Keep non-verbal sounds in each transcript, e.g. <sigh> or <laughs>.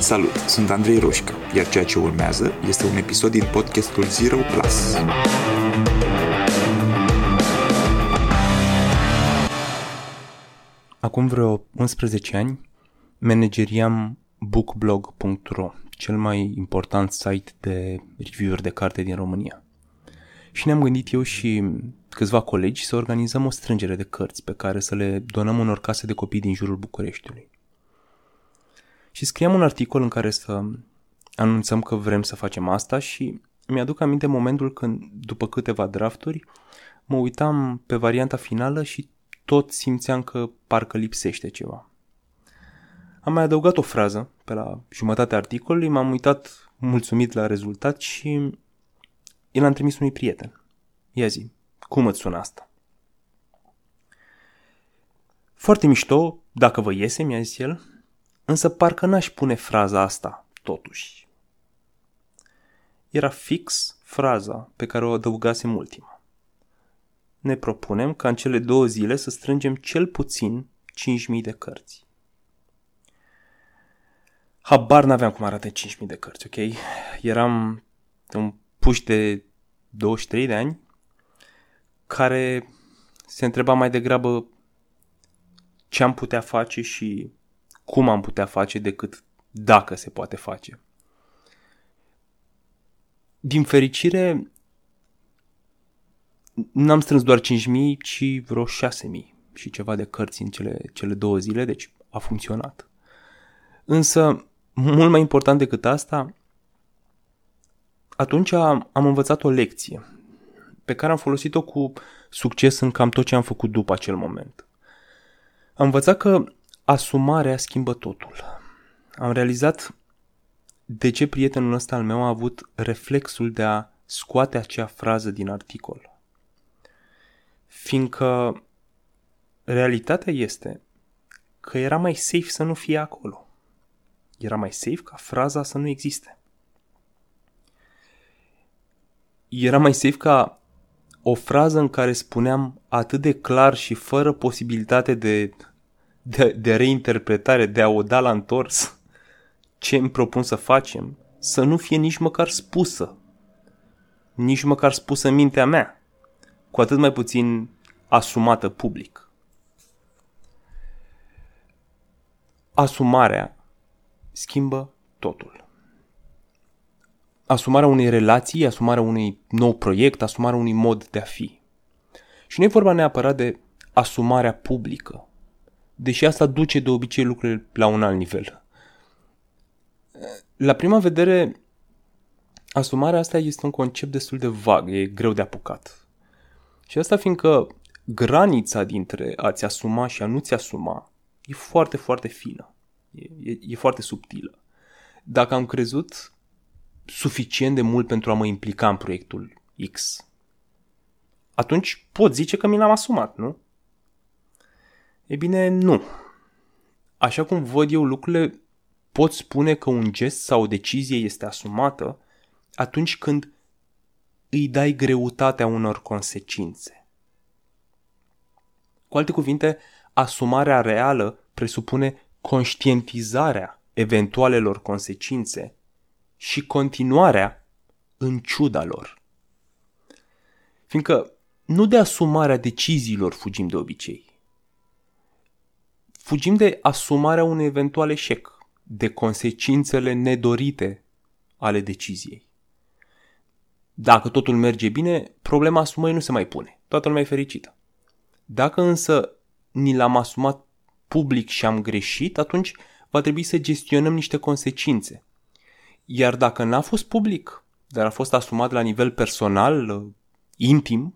Salut, sunt Andrei Roșca, iar ceea ce urmează este un episod din podcastul Zero Plus. Acum vreo 11 ani manageriam bookblog.ro, cel mai important site de review-uri de carte din România. Și ne-am gândit eu și câțiva colegi să organizăm o strângere de cărți pe care să le donăm unor case de copii din jurul Bucureștiului. Și scriam un articol în care să anunțăm că vrem să facem asta și mi-aduc aminte momentul când, după câteva drafturi, mă uitam pe varianta finală și tot simțeam că parcă lipsește ceva. Am mai adăugat o frază pe la jumătatea articolului, m-am uitat mulțumit la rezultat și el a trimis unui prieten. Ia zi, cum îți sună asta? Foarte mișto, dacă vă iese, mi-a zis el, însă parcă n-aș pune fraza asta, totuși. Era fix fraza pe care o adăugasem ultima. Ne propunem ca în cele două zile să strângem cel puțin 5.000 de cărți. Habar n-aveam cum arată 5.000 de cărți, ok? Eram un puș de 23 de ani care se întreba mai degrabă ce am putea face și cum am putea face decât dacă se poate face. Din fericire, n-am strâns doar 5.000, ci vreo 6.000 și ceva de cărți în cele, cele două zile, deci a funcționat. Însă, mult mai important decât asta, atunci am, am învățat o lecție pe care am folosit-o cu succes în cam tot ce am făcut după acel moment. Am învățat că asumarea schimbă totul. Am realizat de ce prietenul ăsta al meu a avut reflexul de a scoate acea frază din articol. Fiindcă realitatea este că era mai safe să nu fie acolo. Era mai safe ca fraza să nu existe. Era mai safe ca o frază în care spuneam atât de clar și fără posibilitate de, de, de reinterpretare, de a o da la întors ce îmi propun să facem, să nu fie nici măcar spusă. Nici măcar spusă în mintea mea. Cu atât mai puțin asumată public. Asumarea schimbă totul asumarea unei relații, asumarea unui nou proiect, asumarea unui mod de a fi. Și nu e vorba neapărat de asumarea publică, deși asta duce de obicei lucrurile la un alt nivel. La prima vedere, asumarea asta este un concept destul de vag, e greu de apucat. Și asta fiindcă granița dintre a-ți asuma și a nu-ți asuma e foarte, foarte fină. E, e, e foarte subtilă. Dacă am crezut suficient de mult pentru a mă implica în proiectul X, atunci pot zice că mi l-am asumat, nu? E bine, nu. Așa cum văd eu lucrurile, pot spune că un gest sau o decizie este asumată atunci când îi dai greutatea unor consecințe. Cu alte cuvinte, asumarea reală presupune conștientizarea eventualelor consecințe și continuarea în ciuda lor. Fiindcă nu de asumarea deciziilor fugim de obicei. Fugim de asumarea unui eventual eșec, de consecințele nedorite ale deciziei. Dacă totul merge bine, problema asumării nu se mai pune. Toată lumea e fericită. Dacă însă ni l-am asumat public și am greșit, atunci va trebui să gestionăm niște consecințe. Iar dacă n-a fost public, dar a fost asumat la nivel personal, intim,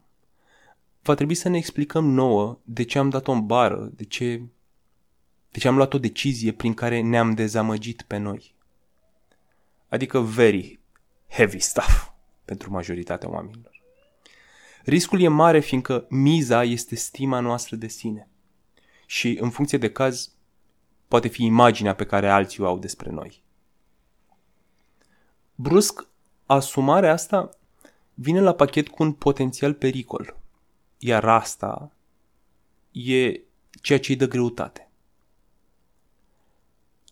va trebui să ne explicăm nouă de ce am dat-o în bară, de ce, de ce am luat o decizie prin care ne-am dezamăgit pe noi. Adică very heavy stuff <laughs> pentru majoritatea oamenilor. Riscul e mare fiindcă miza este stima noastră de sine. Și în funcție de caz, poate fi imaginea pe care alții o au despre noi brusc, asumarea asta vine la pachet cu un potențial pericol. Iar asta e ceea ce îi dă greutate.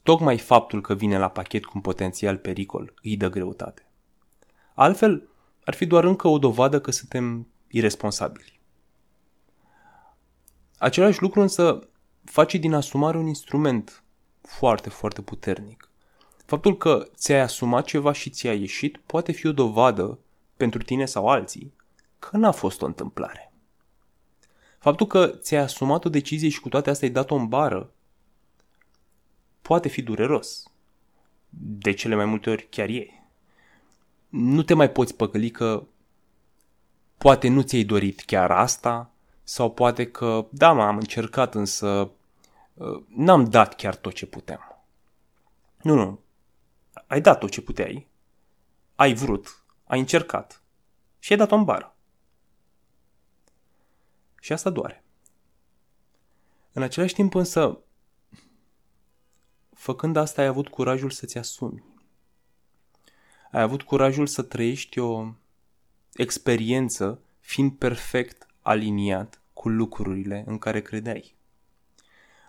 Tocmai faptul că vine la pachet cu un potențial pericol îi dă greutate. Altfel, ar fi doar încă o dovadă că suntem irresponsabili. Același lucru însă face din asumare un instrument foarte, foarte puternic. Faptul că ți-ai asumat ceva și ți-a ieșit poate fi o dovadă pentru tine sau alții că n-a fost o întâmplare. Faptul că ți-ai asumat o decizie și cu toate astea ai dat-o în bară poate fi dureros. De cele mai multe ori chiar e. Nu te mai poți păcăli că poate nu ți-ai dorit chiar asta sau poate că, da, m-am încercat, însă uh, n-am dat chiar tot ce puteam. Nu, nu. Ai dat tot ce puteai. Ai vrut. Ai încercat. Și ai dat-o în bară. Și asta doare. În același timp însă, făcând asta ai avut curajul să-ți asumi. Ai avut curajul să trăiești o experiență fiind perfect aliniat cu lucrurile în care credeai.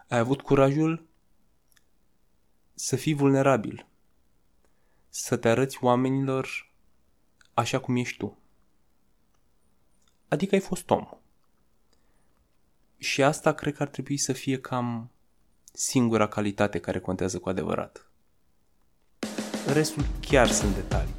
Ai avut curajul să fii vulnerabil, să te arăți oamenilor așa cum ești tu. Adică ai fost om. Și asta cred că ar trebui să fie cam singura calitate care contează cu adevărat. Restul chiar sunt detalii.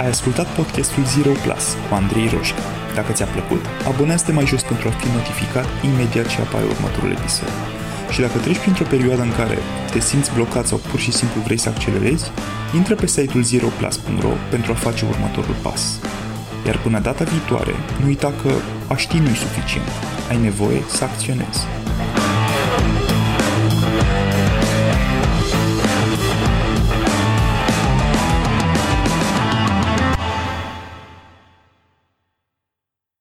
Ai ascultat podcastul Zero Plus cu Andrei Roșca. Dacă ți-a plăcut, abonează-te mai jos pentru a fi notificat imediat ce apare următorul episod. Și dacă treci printr-o perioadă în care te simți blocat sau pur și simplu vrei să accelerezi, intră pe site-ul zeroplus.ro pentru a face următorul pas. Iar până data viitoare, nu uita că a ști nu suficient. Ai nevoie să acționezi.